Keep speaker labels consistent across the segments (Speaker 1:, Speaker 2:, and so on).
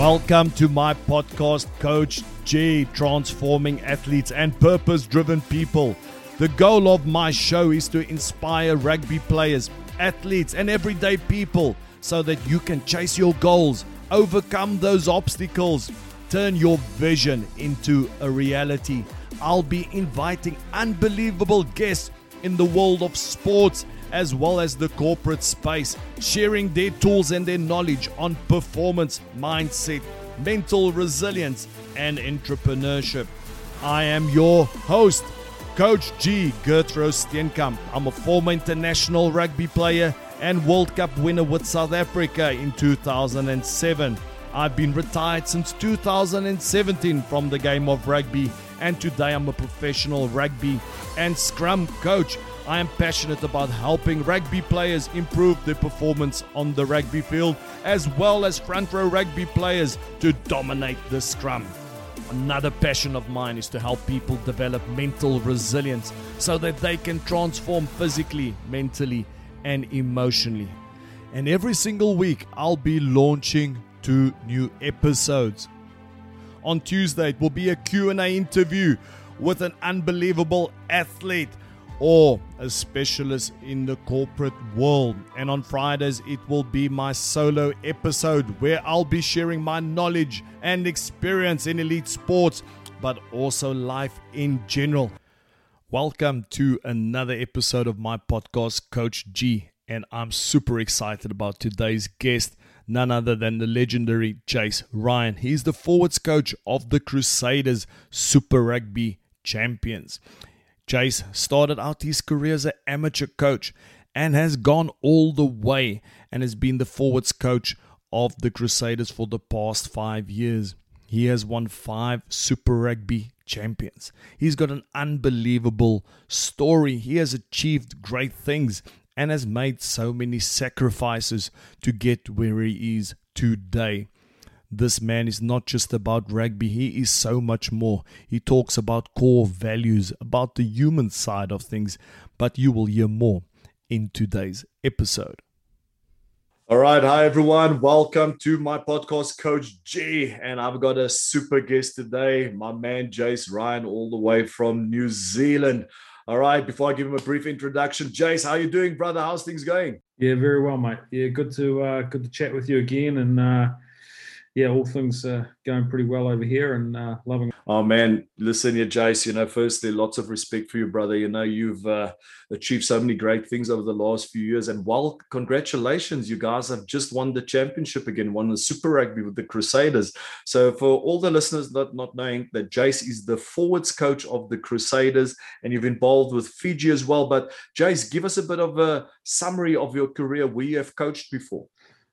Speaker 1: Welcome to my podcast, Coach G, transforming athletes and purpose driven people. The goal of my show is to inspire rugby players, athletes, and everyday people so that you can chase your goals, overcome those obstacles, turn your vision into a reality. I'll be inviting unbelievable guests in the world of sports as well as the corporate space, sharing their tools and their knowledge on performance, mindset, mental resilience, and entrepreneurship. I am your host, Coach G. Gurthrö Steenkamp. I'm a former international rugby player and World Cup winner with South Africa in 2007. I've been retired since 2017 from the game of rugby, and today I'm a professional rugby and scrum coach I am passionate about helping rugby players improve their performance on the rugby field, as well as front row rugby players to dominate the scrum. Another passion of mine is to help people develop mental resilience so that they can transform physically, mentally, and emotionally. And every single week, I'll be launching two new episodes. On Tuesday, it will be a Q&A interview with an unbelievable athlete or a specialist in the corporate world. And on Fridays, it will be my solo episode where I'll be sharing my knowledge and experience in elite sports, but also life in general. Welcome to another episode of my podcast, Coach G. And I'm super excited about today's guest, none other than the legendary Jace Ryan. He's the forwards coach of the Crusaders Super Rugby champions. Jace started out his career as an amateur coach and has gone all the way and has been the forwards coach of the Crusaders for the past five years. He has won five Super Rugby champions. He's got an unbelievable story. He has achieved great things and has made so many sacrifices to get where he is today. This man is not just about rugby, he is so much more. He talks about core values, about the human side of things, but you will hear more in today's episode. All right, hi everyone. Welcome to my podcast, Coach G. And I've got a super guest today, my man Jace Ryan, all the way from New Zealand. All right, before I give him a brief introduction, Jace, how are you doing, brother? How's things going?
Speaker 2: Yeah, very well, mate. Yeah, good to uh, good to chat with you again, and uh, yeah, all things uh, going pretty well over here and uh, loving.
Speaker 1: Oh man, listen here, Jace. You know, firstly, lots of respect for you, brother. You know, you've uh, achieved so many great things over the last few years, and well, congratulations, you guys have just won the championship again, won the Super Rugby with the Crusaders. So, for all the listeners not not knowing that Jace is the forwards coach of the Crusaders, and you've involved with Fiji as well. But Jace, give us a bit of a summary of your career where you have coached before.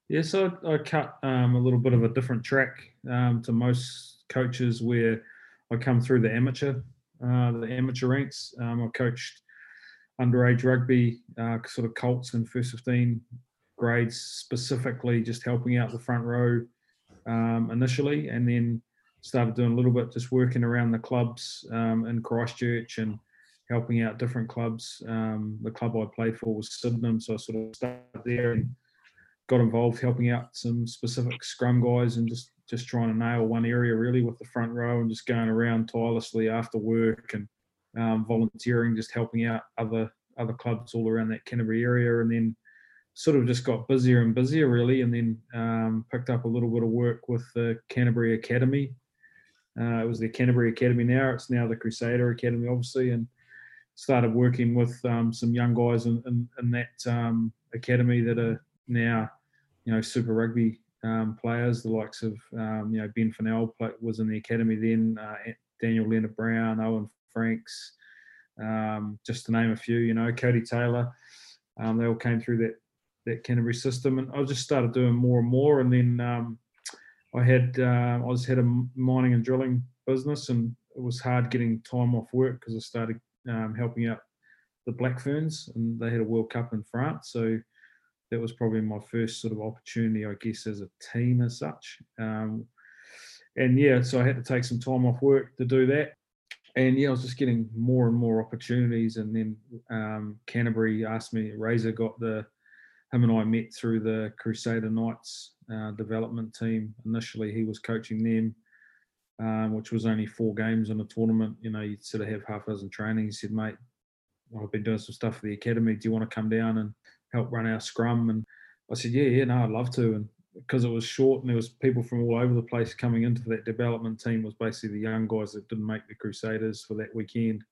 Speaker 2: Yeah, so I, cut um, a little bit of a different track um, to most coaches, where I come through the amateur, uh, the amateur ranks. Um, I coached underage rugby, uh, sort of Colts and first 15 grades, specifically just helping out the front row um, initially, and then started doing a little bit just working around the clubs um, in Christchurch and helping out different clubs. Um, the club I played for was Sydenham, so I sort of started there and got involved helping out some specific scrum guys and just just trying to nail one area really with the front row and just going around tirelessly after work and um, volunteering, just helping out other other clubs all around that Canterbury area, and then sort of just got busier and busier really, and then um, picked up a little bit of work with the Canterbury Academy. Uh, it was the Canterbury Academy now; it's now the Crusader Academy, obviously, and started working with um, some young guys in, in, in that um, academy that are now you know, Super Rugby um, players, the likes of um, you know Ben Funnell was in the academy then, uh, Daniel Lienert-Brown, Owen Franks, um, just to name a few. You know, Codie Taylor, um, they all came through that that Canterbury system, and I just started doing more and more. And then um, I had uh, I was had a mining and drilling business, and it was hard getting time off work because I started helping out the Black Ferns, and they had a World Cup in France, so that was probably my first sort of opportunity, I guess, as a team as such. Um, and yeah, so I had to take some time off work to do that. And yeah, I was just getting more and more opportunities. And then um, Canterbury asked me, Razor got the him and I met through the Crusader Knights uh, development team. Initially, he was coaching them, um, which was only four games in a tournament. You know, you'd sort of have half a dozen training. He said, mate, I've been doing some stuff for the academy. Do you want to come down and help run our scrum? And I said, yeah, yeah, no, I'd love to. And because it was short and there was people from all over the place coming into that development team was basically the young guys that didn't make the Crusaders for that weekend.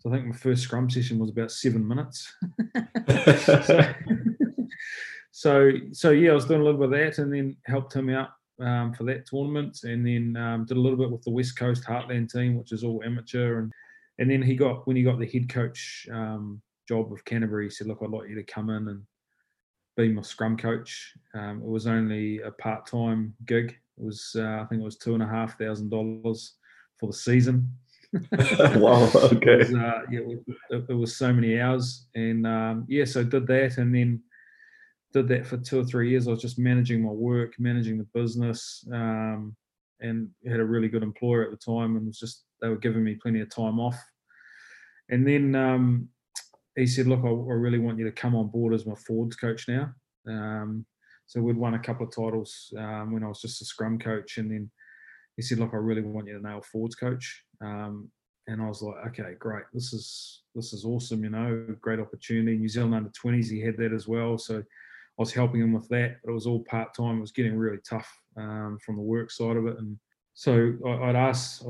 Speaker 2: So I think my first scrum session was about seven minutes. so, so, so yeah, I was doing a little bit of that, and then helped him out um, for that tournament, and then um, did a little bit with the West Coast Heartland team, which is all amateur, and and then he got when he got the head coach um, job with Canterbury, he said, "Look, I'd like you to come in and be my scrum coach." Um, it was only a part-time gig. It was, uh, I think, it was two and a half thousand dollars for the season.
Speaker 1: wow. Okay.
Speaker 2: It was, uh, yeah, it, it, was so many hours, and um, yeah, so did that, and then did that for two or three years. I was just managing my work, managing the business, um, and had a really good employer at the time, and was just they were giving me plenty of time off. And then um, he said, "Look, I, I, really want you to come on board as my forwards coach now." Um, so we'd won a couple of titles um, when I was just a scrum coach, and then he said, "Look, I really want you to nail forwards coach." Um, and I was like, "Okay, great. This is this is awesome. You know, great opportunity. New Zealand under twenties, he had that as well. So I was helping him with that, but it was all part time. It was getting really tough um, from the work side of it, and so I, would ask.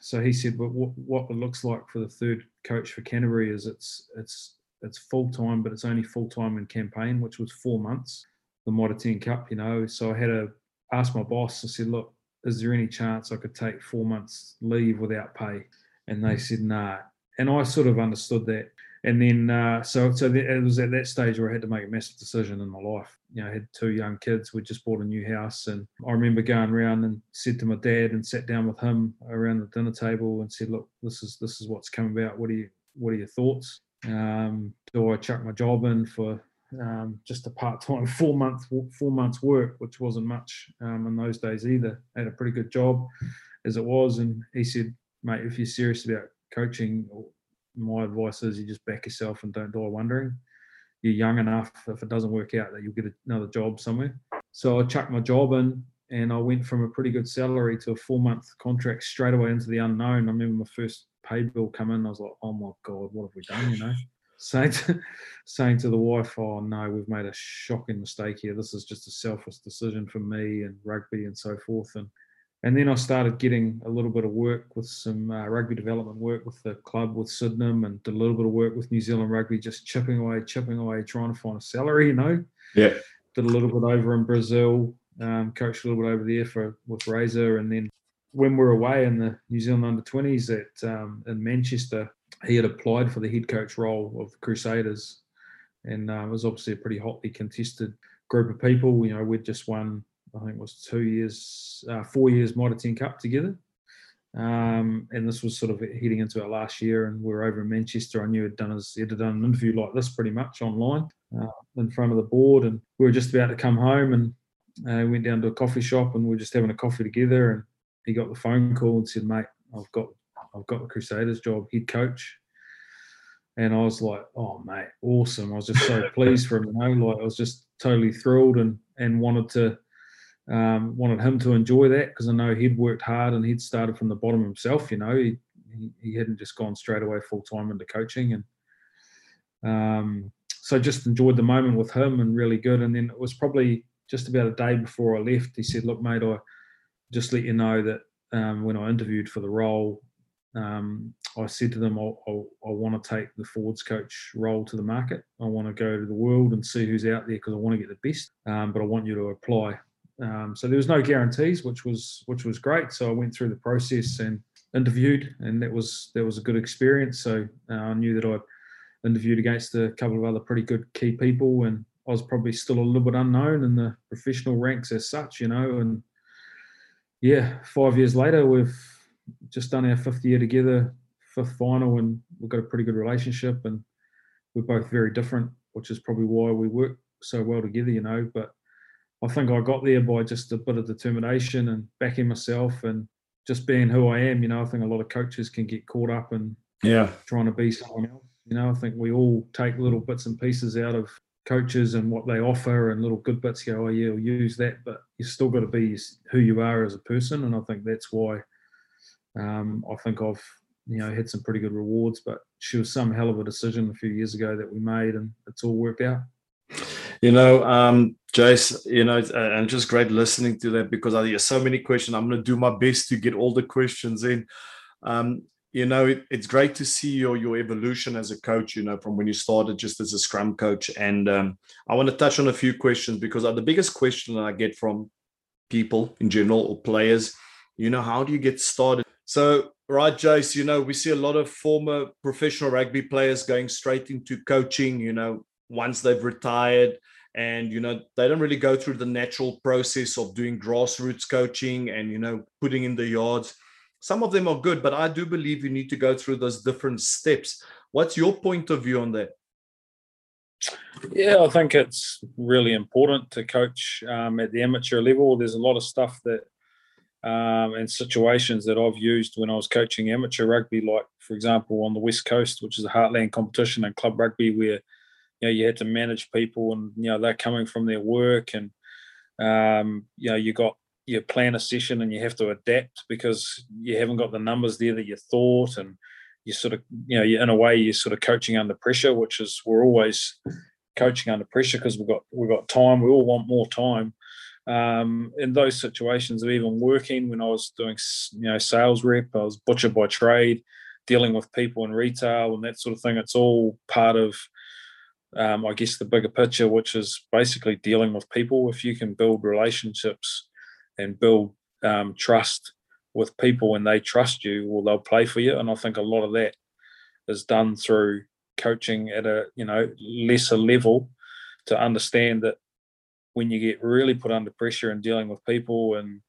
Speaker 2: So he said, "But what, it looks like for the third coach for Canterbury is it's it's it's full time, but it's only full time in campaign, which was four months, the 10 Cup, you know. So I had to ask my boss. I said, "Look, is there any chance I could take four months leave without pay? And they said, nah. And I sort of understood that. And then, uh, so so it was at that stage where I had to make a massive decision in my life. You know, I had two young kids. We just bought a new house, and I remember going around and said to my dad and sat down with him around the dinner table and said, "Look, this is this is what's come about. What are you What are your thoughts? Um, do I chuck my job in for um, just a part-time four month four months work, which wasn't much um, in those days either. I had a pretty good job as it was, and he said, "Mate, if you're serious about coaching, my advice is you just back yourself and don't die wondering. You're young enough. If it doesn't work out, that you'll get another job somewhere." So I chucked my job in, and I went from a pretty good salary to a four-month contract straight away into the unknown. I remember my first pay bill come in. I was like, "Oh my god, what have we done?" You know saying to, saying to the wife, "Oh no, we've made a shocking mistake here. This is just a selfish decision for me and rugby and so forth." And and then I started getting a little bit of work with some uh, rugby development work with the club with Sydenham and did a little bit of work with New Zealand Rugby, just chipping away, chipping away, trying to find a salary. You know.
Speaker 1: Yeah.
Speaker 2: Did a little bit over in Brazil. Um, coached a little bit over there for with Razor, and then when we are away in the New Zealand under 20s at um, in Manchester, he had applied for the head coach role of Crusaders, and uh, it was obviously a pretty hotly contested group of people. You know, we'd just won, I think it was two years, uh, four years Mitre 10 Cup together. Um, and this was sort of heading into our last year, and we were over in Manchester. I knew he'd done his, he'd done an interview like this pretty much online uh, in front of the board, and we were just about to come home, and uh, went down to a coffee shop, and we were just having a coffee together, and he got the phone call and said, "Mate, I've got I've got the Crusaders job, head coach. And I was like, oh mate, awesome. I was just so pleased for him, you know, like I was just totally thrilled and and wanted to um, wanted him to enjoy that because I know he'd worked hard and he'd started from the bottom himself, you know. He he, hadn't just gone straight away full time into coaching and um, so just enjoyed the moment with him and really good. And then it was probably just about a day before I left, he said, Look, mate, I just let you know that um, when I interviewed for the role, um, I said to them, I want to take the forwards coach role to the market. I want to go to the world and see who's out there because I want to get the best. Um, but I want you to apply. Um, so there was no guarantees, which was which was great. So I went through the process and interviewed, and that was that was a good experience. So uh, I knew that I interviewed against a couple of other pretty good key people, and I was probably still a little bit unknown in the professional ranks as such, you know. And yeah, five years later, we've just done our fifth year together, fifth final, and we've got a pretty good relationship. And we're both very different, which is probably why we work so well together, you know. But I think I got there by just a bit of determination and backing myself and just being who I am. You know, I think a lot of coaches can get caught up in
Speaker 1: yeah
Speaker 2: trying to be someone else. You know, I think we all take little bits and pieces out of coaches and what they offer and little good bits. You go, oh yeah, we'll use that, but you still got to be who you are as a person, and I think that's why um, I think I've you know had some pretty good rewards. But she was some hell of a decision a few years ago that we made, and it's all worked out.
Speaker 1: You know, um, Jace, you know, and just great listening to that because I have so many questions. I'm going to do my best to get all the questions in. Um, you know, it, it's great to see your your evolution as a coach. You know, from when you started just as a Scrum coach, and um, I want to touch on a few questions because the biggest question that I get from people in general or players, you know, how do you get started? So, right, Jace, you know, we see a lot of former professional rugby players going straight into coaching. You know, once they've retired and you know they don't really go through the natural process of doing grassroots coaching and you know putting in the yards some of them are good, but I do believe you need to go through those different steps. What's your point of view on that?
Speaker 2: Yeah, I think it's really important to coach um, at the amateur level. There's a lot of stuff that um, and situations that I've used when I was coaching amateur rugby, like for example on the West Coast, which is a heartland competition and club rugby, where you know you had to manage people and you know they're coming from their work and um, you know you got you plan a session and you have to adapt because you haven't got the numbers there that you thought and you sort of you know in a way you're sort of coaching under pressure which is we're always coaching under pressure because we've got we've got time. We all want more time. Um, in those situations of even working when i was doing you know sales rep i was butcher by trade dealing with people in retail and that sort of thing it's all part of um, i guess the bigger picture which is basically dealing with people. If you can build relationships and build um, trust with people when they trust you well they'll play for you. And i think a lot of that is done through coaching at a you know lesser level to understand that when you get really put under pressure and dealing with people and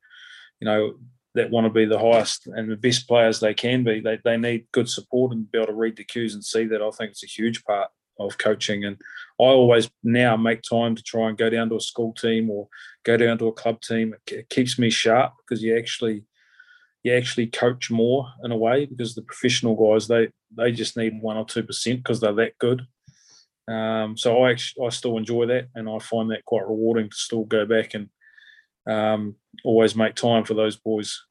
Speaker 2: you know that want to be the highest and the best players they can be they, they need good support and be able to read the cues and see that i think it's a huge part of coaching. And I always now make time to try and go down to a school team or go down to a club team. It keeps me sharp because you actually you actually coach more in a way because the professional guys they they just need one or two percent because they're that good. Um, so I actually, I still enjoy that and I find that quite rewarding to still go back and um, always make time for those boys.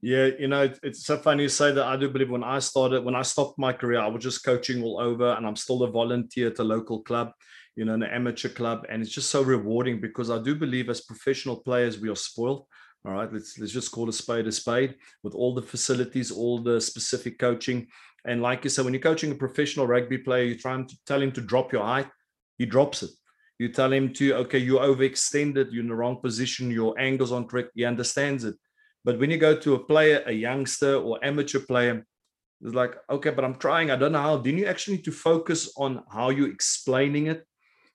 Speaker 1: Yeah, you know, it's so funny you say that. I do believe when I started, when I stopped my career, I was just coaching all over, and I'm still a volunteer at a local club, you know, an amateur club, and it's just so rewarding because I do believe as professional players we are spoiled. All right, let's let's just call a spade a spade with all the facilities, all the specific coaching, and like you said, when you're coaching a professional rugby player, you're trying to tell him to drop your height, he drops it. You tell him to okay, you're overextended, you're in the wrong position, your angles aren't correct, he understands it but when you go to a player, a youngster or amateur player, it's like, okay, but I'm trying. I don't know how. Then you actually need to focus on how you're explaining it.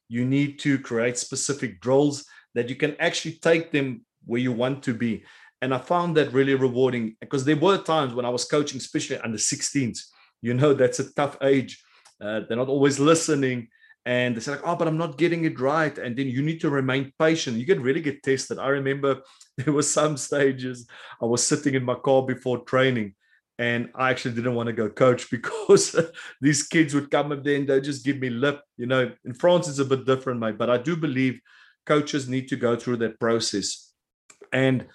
Speaker 1: You need to create specific drills that you can actually take them where you want to be. And I found that really rewarding because there were times when I was coaching, especially under 16s. You know, that's a tough age. Uh, they're not always listening and they say like, oh, but I'm not getting it right. And then you need to remain patient. You can really get tested. I remember there were some stages I was sitting in my car before training and I actually didn't want to go coach because these kids would come up there and they just give me lip. You know, in France it's a bit different, mate. But I do believe coaches need to go through that process. And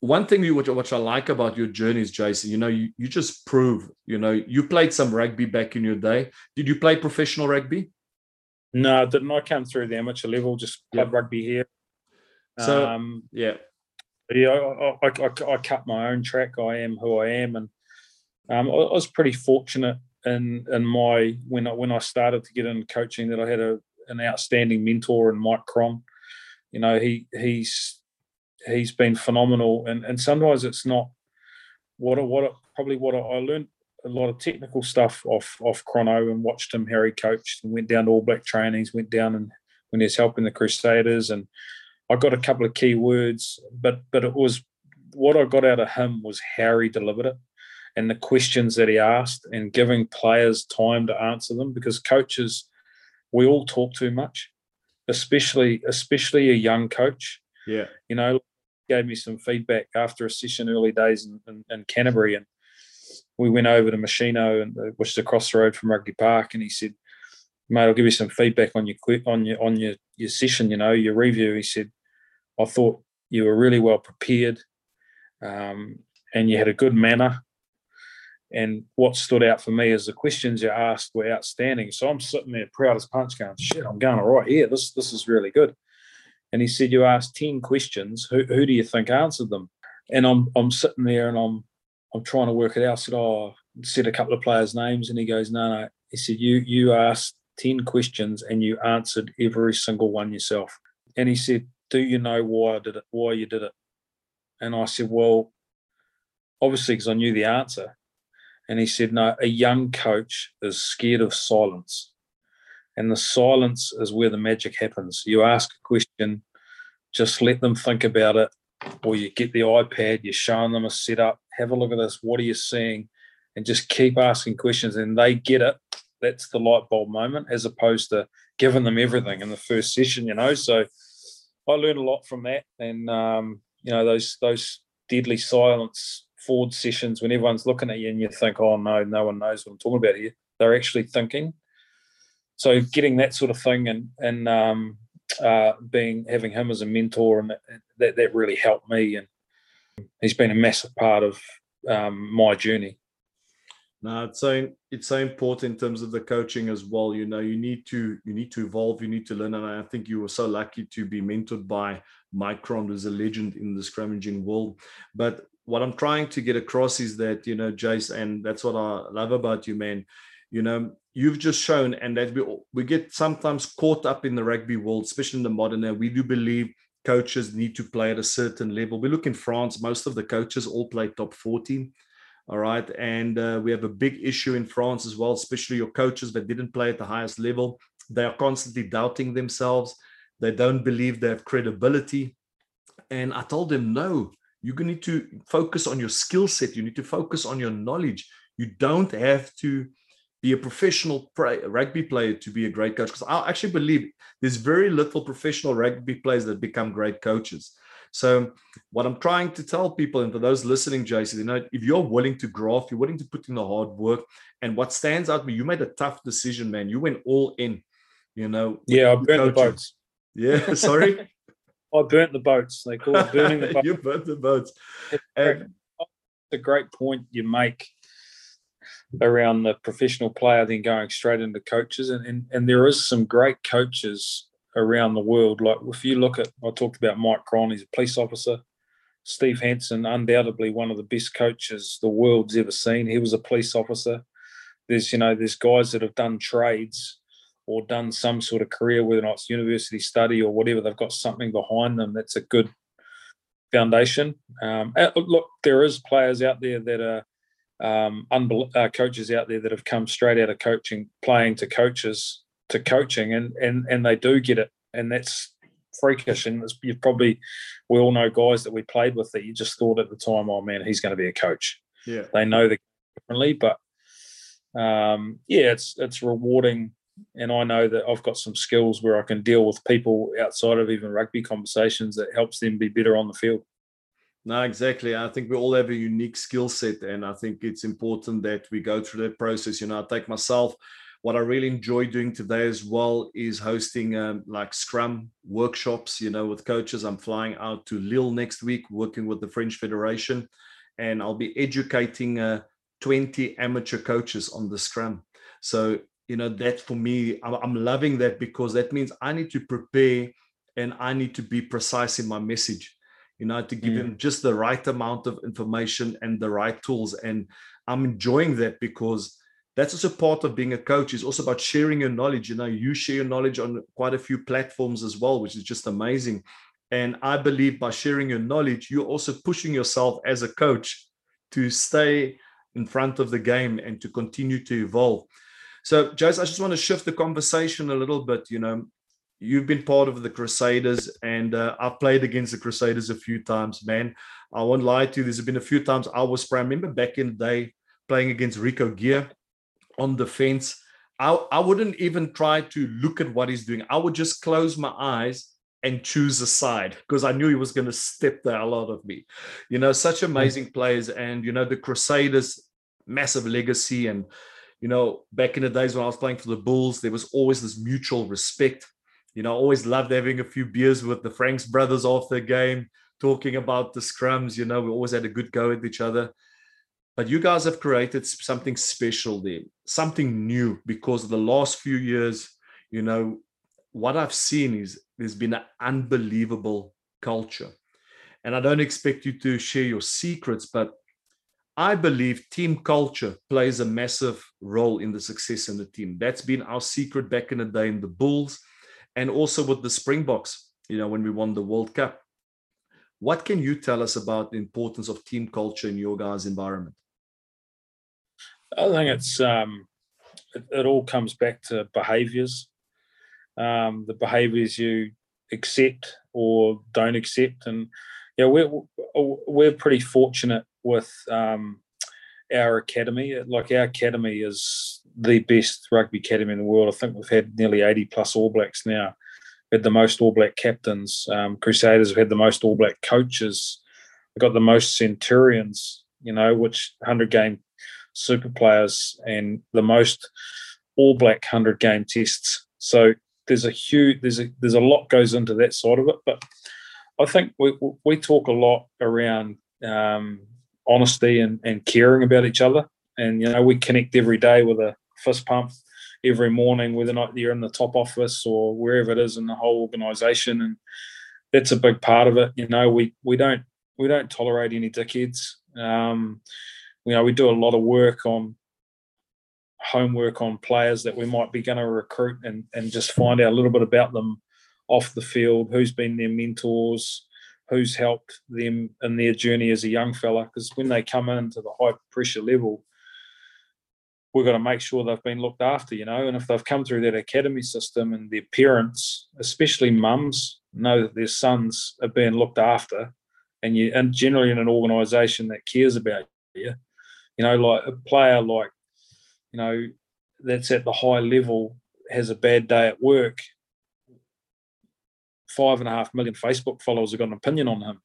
Speaker 1: one thing you which, which I like about your journeys, Jason, you know, you, you just prove, you know, you played some rugby back in your day. Did you play professional rugby?
Speaker 2: No, I didn't. I came through the amateur level, just club rugby here.
Speaker 1: So um, yeah,
Speaker 2: yeah, I, I, I, I, cut my own track. I am who I am, and um, I, was pretty fortunate in in my when I when I started to get into coaching that I had a an outstanding mentor in Mike Cron. You know, he he's he's been phenomenal, and and sometimes it's not what what probably what I learned a lot of technical stuff off off Chrono and watched him how he coached and went down to All Black trainings, went down and when he was helping the Crusaders and I got a couple of key words, but but it was what I got out of him was how he delivered it and the questions that he asked and giving players time to answer them because coaches we all talk too much especially especially a young coach
Speaker 1: yeah
Speaker 2: you know gave me some feedback after a session early days in, in, in Canterbury and we went over to Moschino, and, uh, which is across the road from Rugby Park, and he said, mate, I'll give you some feedback on your on your on your your session. You know, your review. He said, I thought you were really well prepared, um, and you had a good manner. And what stood out for me is the questions you asked were outstanding. So I'm sitting there proud as punch, going, "Shit, I'm going all right here. This this is really good." And he said, "You asked ten questions. Who who do you think answered them?" And I'm I'm sitting there and I'm I'm trying to work it out. I said, "Oh," said a couple of players' names, and he goes, "No, no." He said, "You you asked ten questions and you answered every single one yourself." And he said, "Do you know why I did it? Why you did it?" And I said, "Well, obviously because I knew the answer." And he said, No, a young coach is scared of silence. And the silence is where the magic happens. You ask a question, just let them think about it, or you get the iPad, you're showing them a setup, have a look at this, what are you seeing? And just keep asking questions and they get it. That's the light bulb moment, as opposed to giving them everything in the first session, you know. So I learned a lot from that. And um, you know, those those deadly silence forward sessions when everyone's looking at you and you think, oh no, no one knows what I'm talking about here. They're actually thinking. So getting that sort of thing and and um, uh, being having him as a mentor and that that really helped me and he's been a massive part of um, my journey.
Speaker 1: No, it's so it's so important in terms of the coaching as well. You know, you need to you need to evolve, you need to learn, and I think you were so lucky to be mentored by Mike Cron, who's a legend in the scrummaging world. But what I'm trying to get across is that, you know, Jace, and that's what I love about you, man. You know, you've just shown, and that we, we get sometimes caught up in the rugby world, especially in the modern era. We do believe coaches need to play at a certain level. We look in France, most of the coaches all play top 14. All right. And uh, we have a big issue in France as well, especially your coaches that didn't play at the highest level. They are constantly doubting themselves. They don't believe they have credibility. And I told them, no, you need to focus on your skill set. You need to focus on your knowledge. You don't have to be a professional rugby player to be a great coach. Because I actually believe there's very little professional rugby players that become great coaches. So what I'm trying to tell people, and for those listening, Jason, you know, if you're willing to grow, graft, you're willing to put in the hard work, and what stands out, you made a tough decision, man. You went all in. You know.
Speaker 2: Yeah, I burned the boats.
Speaker 1: Yeah, sorry.
Speaker 2: I burnt the boats. They call it burning the boats.
Speaker 1: you burnt the boats.
Speaker 2: It's and a great point you make around the professional player then going straight into coaches. And, and, and there is some great coaches around the world. Like if you look at, I talked about Mike Cron, he's a police officer. Steve Hansen, undoubtedly one of the best coaches the world's ever seen. He was a police officer. There's, you know, there's guys that have done trades or done some sort of career, whether or not it's university study or whatever, they've got something behind them that's a good foundation. Um, look, there is players out there that are um, unbel- uh, coaches out there that have come straight out of coaching, playing to coaches to coaching, and and and they do get it, and that's freakish. And you probably we all know guys that we played with that you just thought at the time, oh man, he's going to be a coach.
Speaker 1: Yeah,
Speaker 2: they know the differently, but um, yeah, it's it's rewarding and I know that I've got some skills where I can deal with people outside of even rugby conversations that helps them be better on the field.
Speaker 1: No, exactly. I think we all have a unique skill set, and I think it's important that we go through that process. You know, I take myself. What I really enjoy doing today as well is hosting um, like Scrum workshops. You know, with coaches. I'm flying out to Lille next week, working with the French Federation, and I'll be educating uh, 20 amateur coaches on the Scrum. So you know that for me i'm loving that because that means i need to prepare and i need to be precise in my message you know to give mm. them just the right amount of information and the right tools and i'm enjoying that because that's also part of being a coach is also about sharing your knowledge you know you share your knowledge on quite a few platforms as well which is just amazing and i believe by sharing your knowledge you're also pushing yourself as a coach to stay in front of the game and to continue to evolve so, Jace, I just want to shift the conversation a little bit. You know, you've been part of the Crusaders, and uh, I've played against the Crusaders a few times, man. I won't lie to you. There's been a few times I was. I remember back in the day playing against Rico Gear on the fence. I, I wouldn't even try to look at what he's doing. I would just close my eyes and choose a side because I knew he was going to step the hell out of me. You know, such amazing players, and you know the Crusaders, massive legacy, and you know, back in the days when I was playing for the Bulls, there was always this mutual respect. You know, I always loved having a few beers with the Franks brothers after the game, talking about the scrums. You know, we always had a good go at each other. But you guys have created something special there, something new because the last few years, you know, what I've seen is there's been an unbelievable culture. And I don't expect you to share your secrets, but I believe team culture plays a massive role in the success in the team. That's been our secret back in the day in the Bulls and also with the Springboks, you know, when we won the World Cup. What can you tell us about the importance of team culture in your guys' environment?
Speaker 2: I think it's um, it, it all comes back to behaviours. Um, the behaviours you accept or don't accept, and yeah, we're we're pretty fortunate with um, our academy. Like our academy is the best rugby academy in the world. I think we've had nearly eighty plus All Blacks now. We had the most All Black captains. Um, Crusaders have had the most All Black coaches. We've got the most Centurions. You know, which hundred game super players and the most all black 100 game tests. So there's a huge there's a there's a lot goes into that side of it but i think we we talk a lot around um, honesty and, and caring about each other. And you know we connect every day with a fist pump every morning whether or not you're in the top office or wherever it is in the whole organization. And that's a big part of it. You know we we don't we don't tolerate any dickheads. Um, you know, we do a lot of work on homework on players that we might be going to recruit and, and just find out a little bit about them off the field, who's been their mentors, who's helped them in their journey as a young fella. Because when they come into the high pressure level, we've got to make sure they've been looked after, you know. And if they've come through that academy system and their parents, especially mums, know that their sons are being looked after, and you and generally in an organisation that cares about you, you know, like a player like, you know, that's at the high level has a bad day at work. Five and a half million Facebook followers have got an opinion on him.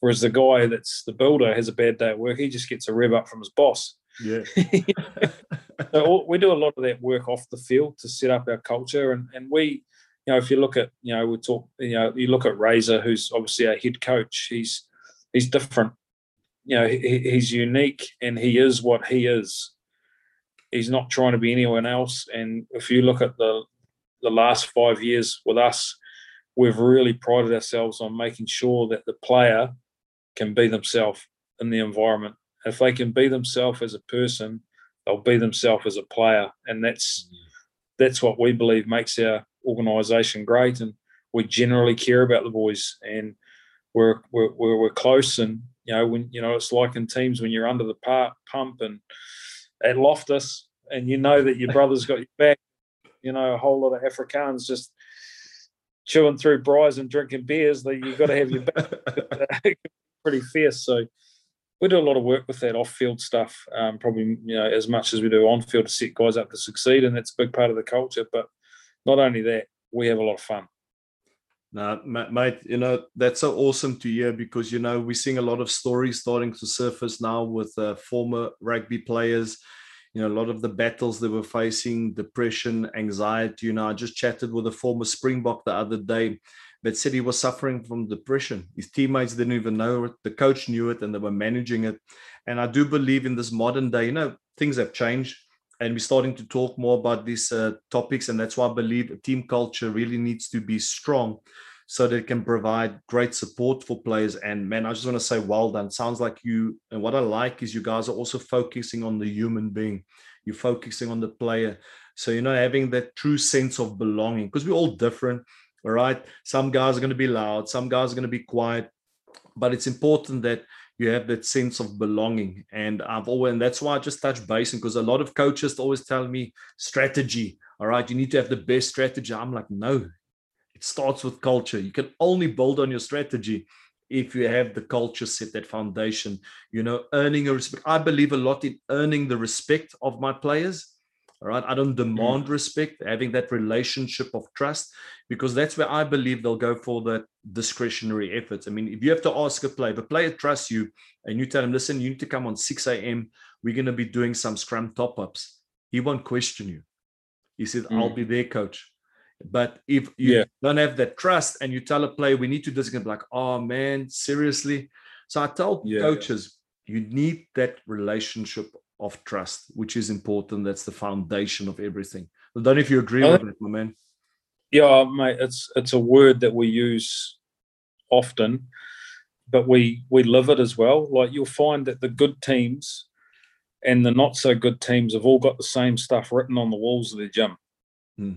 Speaker 2: Whereas the guy that's the builder has a bad day at work, he just gets a rev up from his boss.
Speaker 1: Yeah.
Speaker 2: so we do a lot of that work off the field to set up our culture. And, and we, you know, if you look at, you know, we talk, you know, you look at Razor, who's obviously our head coach, he's he's different you know, he, he's unique and he is what he is. He's not trying to be anyone else. And if you look at the the last five years with us, we've really prided ourselves on making sure that the player can be themselves in the environment. If they can be themselves as a person, they'll be themselves as a player, and that's that's what we believe makes our organisation great. And we generally care about the boys, and we're we're, we're close, and you know, when you know it's like in teams when you're under the par, pump and at Loftus, and you know that your brother's got your back. You know, a whole lot of Afrikaans just chewing through briars and drinking beers. That you've got to have your back. pretty fierce. So we do a lot of work with that off-field stuff. Um, probably you know as much as we do on-field to set guys up to succeed, and that's a big part of the culture. But not only that, we have a lot of fun.
Speaker 1: Now, mate, you know, that's so awesome to hear because, you know, we're seeing a lot of stories starting to surface now with uh, former rugby players. You know, a lot of the battles they were facing, depression, anxiety. You know, I just chatted with a former Springbok the other day that said he was suffering from depression. His teammates didn't even know it. The coach knew it and they were managing it. And I do believe in this modern day, you know, things have changed and we're starting to talk more about these uh, topics and that's why i believe team culture really needs to be strong so that it can provide great support for players. And man i just want to say well done. Sounds like you and what i like is you guys are also focusing on the human being. You're focusing on the player. So you know having that true sense of belonging because we're all different all right? Some guys are going to be loud some guys are going to be quiet but it's important that you have that sense of belonging. And I've always, and that's why I just touch base because a lot of coaches always tell me strategy. All right, you need to have the best strategy. I'm like, no, it starts with culture. You can only build on your strategy if you have the culture set that foundation. You know, earning a respect. I believe a lot in earning the respect of my players all right. I don't demand mm. respect, having that relationship of trust, because that's where I believe they'll go for the discretionary efforts. I mean, if you have to ask a player, the player trusts you and you tell him, listen, you need to come on 6 a.m., we're going to be doing some scrum top ups. he won't question you. He said,
Speaker 2: Mm.
Speaker 1: I'll be there, coach. But if you
Speaker 2: Yeah.
Speaker 1: don't have that trust and you tell a player, we need to do this, again, like, oh man, seriously. So I tell
Speaker 2: Yeah.
Speaker 1: coaches, you need that relationship of trust, which is important. That's the foundation of everything. I don't know if you agree with it, my man.
Speaker 2: Yeah, mate, it's it's a word that we use often, but we we live it as well. Like you'll find that the good teams and the not so good teams have all got the same stuff written on the walls of their gym.
Speaker 1: Hmm.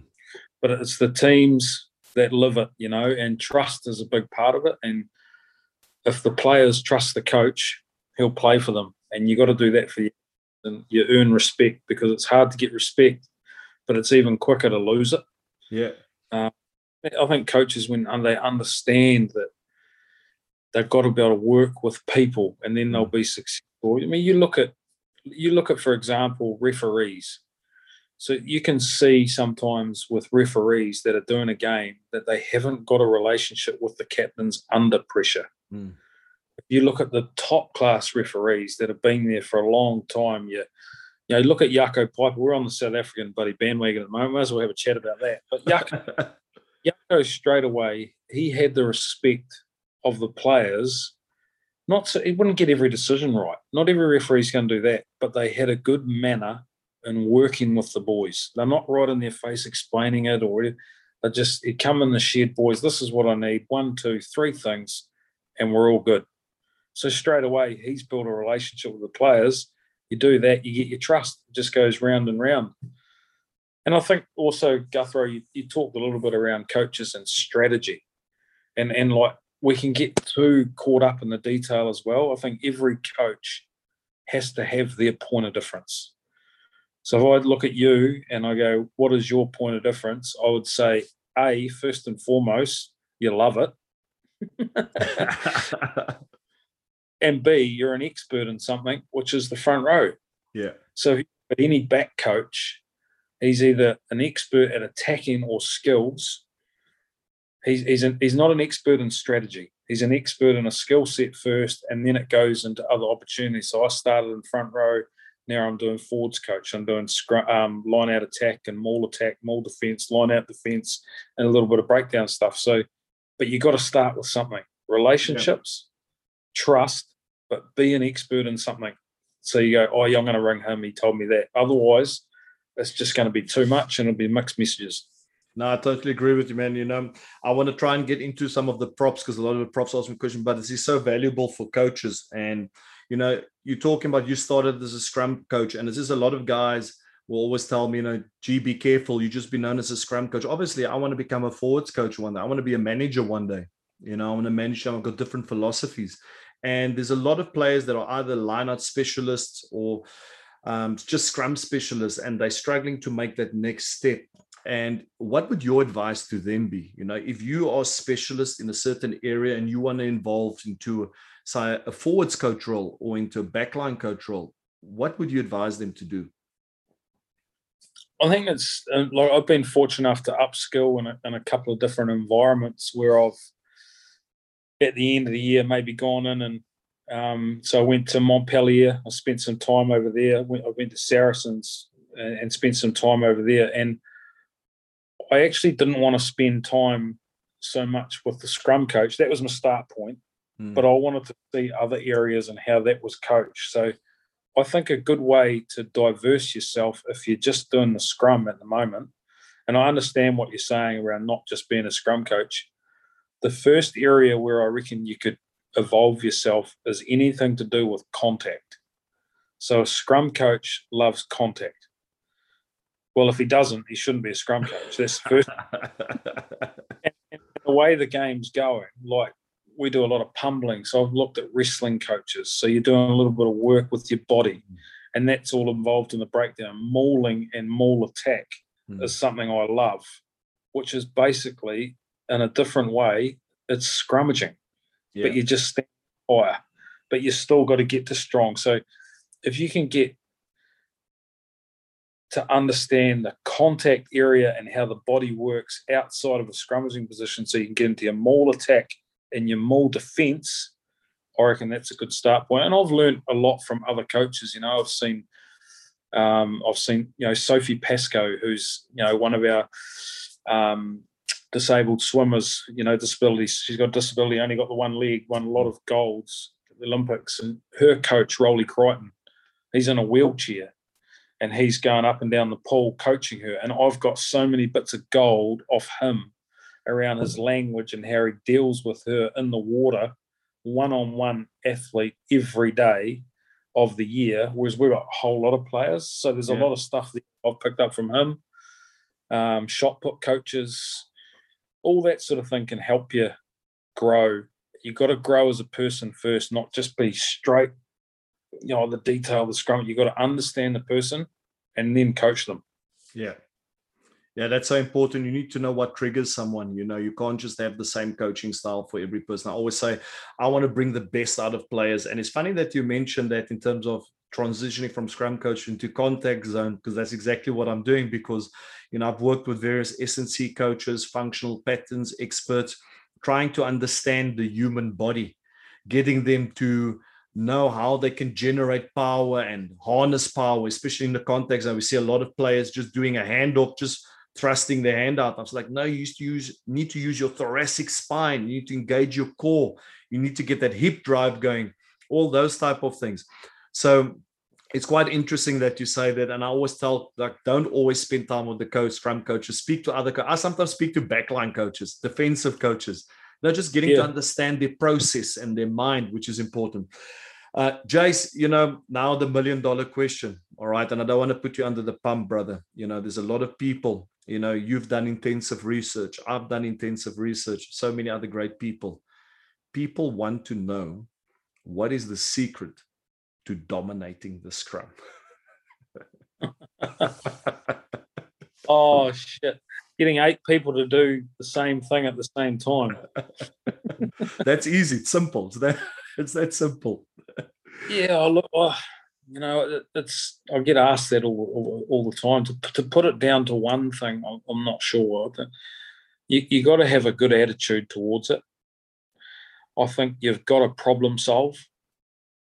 Speaker 2: But it's the teams that live it, you know, and trust is a big part of it. And if the players trust the coach, he'll play for them. And you got to do that for you. And you earn respect because it's hard to get respect, but it's even quicker to lose it.
Speaker 1: Yeah.
Speaker 2: I think coaches, when they understand that they've got to be able to work with people, and then they'll be successful. I mean, you look at you look at, for example, referees. So you can see sometimes with referees that are doing a game that they haven't got a relationship with the captains under pressure.
Speaker 1: Mm.
Speaker 2: If you look at the top class referees that have been there for a long time, you you know, look at Jaco Peyper. We're on the South African buddy bandwagon at the moment. Might as well have a chat about that. But Jaco, Jaco straight away, he had the respect of the players. Not so, he wouldn't get every decision right. Not every referee's going to do that, but they had a good manner in working with the boys. They're not right in their face explaining it, or they just he'd come in the shed, boys. This is what I need. One, two, three things, and we're all good. So straight away, he's built a relationship with the players. You do that, you get your trust. It just goes round and round. And I think also, Gurthrö, you, you talked a little bit around coaches and strategy. And and like we can get too caught up in the detail as well. I think every coach has to have their point of difference. So if I look at you and I go, what is your point of difference? I would say, A, first and foremost, you love it. and B, you're an expert in something, which is the front row.
Speaker 1: yeah.
Speaker 2: So but any back coach, he's either an expert at attacking or skills. He's he's, an, he's not an expert in strategy. He's an expert in a skill set first, and then it goes into other opportunities. So I started in front row. Now I'm doing forwards coach. I'm doing scrum, um, line out attack and maul attack, maul defense, line out defense, and a little bit of breakdown stuff. So, but you got to start with something: relationships, trust, but be an expert in something. So you go, oh yeah, I'm going to ring him. He told me that. Otherwise, it's just going to be too much, and it'll be mixed messages.
Speaker 1: No, I totally agree with you, man. You know, I want to try and get into some of the props because a lot of the props ask me questions, but this is so valuable for coaches. And you know, you're talking about you started as a scrum coach, and this is a lot of guys will always tell me, you know, gee, be careful. You just be known as a scrum coach. Obviously, I want to become a forwards coach one day. I want to be a manager one day. You know, I want to manage. I've got different philosophies, and there's a lot of players that are either lineout specialists or um, just scrum specialists, and they're struggling to make that next step. And what would your advice to them be? You know, if you are a specialist in a certain area and you want to involve into, say, a forwards coach role or into a backline coach role, what would you advise them to do?
Speaker 2: I think it's uh, like I've been fortunate enough to upskill in a, in a couple of different environments where I've at the end of the year maybe gone in and um, so I went to Montpellier. I spent some time over there. I went, I went to Saracens and, and spent some time over there. And I actually didn't want to spend time so much with the scrum coach. That was my start point.
Speaker 1: Hmm.
Speaker 2: But I wanted to see other areas and how that was coached. So I think a good way to diverse yourself if you're just doing the scrum at the moment, and I understand what you're saying around not just being a scrum coach. The first area where I reckon you could evolve yourself is anything to do with contact. So a scrum coach loves contact. Well, if he doesn't, he shouldn't be a scrum coach. That's the first. and, and the way the game's going, like we do a lot of pummeling. So I've looked at wrestling coaches. So you're doing a little bit of work with your body, and that's all involved in the breakdown. Mauling and maul attack
Speaker 1: Mm.
Speaker 2: is something I love, which is basically in a different way, it's scrummaging,
Speaker 1: yeah.
Speaker 2: but you just stand higher, but you still got to get to strong. So if you can get to understand the contact area and how the body works outside of a scrummaging position, so you can get into your maul attack and your maul defense, I reckon that's a good start point. And I've learned a lot from other coaches. You know, I've seen Um, I've seen, you know, Sophie Pascoe, who's, you know, one of our um, disabled swimmers, you know, disabilities. She's got disability, only got the one leg, won a lot of golds at the Olympics. And her coach, Roly Crichton, he's in a wheelchair and he's going up and down the pool coaching her. And I've got so many bits of gold off him around his language and how he deals with her in the water, one on one athlete every day of the year, whereas we've got a whole lot of players. So there's yeah. a lot of stuff that I've picked up from him. Um, shot put coaches, all that sort of thing can help you grow. You've got to grow as a person first, not just be straight, you know, the detail the scrum. You've got to understand the person and then coach them.
Speaker 1: Yeah. Yeah, that's so important. You need to know what triggers someone. You know, you can't just have the same coaching style for every person. I always say, I want to bring the best out of players. And it's funny that you mentioned that in terms of transitioning from scrum coach into contact zone, because that's exactly what I'm doing. Because, you know, I've worked with various S&C coaches, functional patterns experts, trying to understand the human body, getting them to know how they can generate power and harness power, especially in the context that we see a lot of players just doing a handoff, just thrusting their hand out. I was like, no, you used to use need to use your thoracic spine. You need to engage your core. You need to get that hip drive going. All those type of things. So it's quite interesting that you say that. And I always tell like, don't always spend time with the coach, scrum coaches. Speak to other. Co- I sometimes speak to backline coaches, defensive coaches. They're just getting yeah. to understand their process and their mind, which is important. Uh, Jace, you know, now the million dollar question. All right. And I don't want to put you under the pump, brother. You know, there's a lot of people you know you've done intensive research i've done intensive research so many other great people people want to know what is the secret to dominating the scrum
Speaker 2: oh shit getting eight people to do the same thing at the same time
Speaker 1: that's easy it's simple it's that it's that simple
Speaker 2: yeah look oh, you know, it's I get asked that all, all, all, the time. To, to put it down to one thing, I'm not sure. You you got to have a good attitude towards it. I think you've got to problem solve.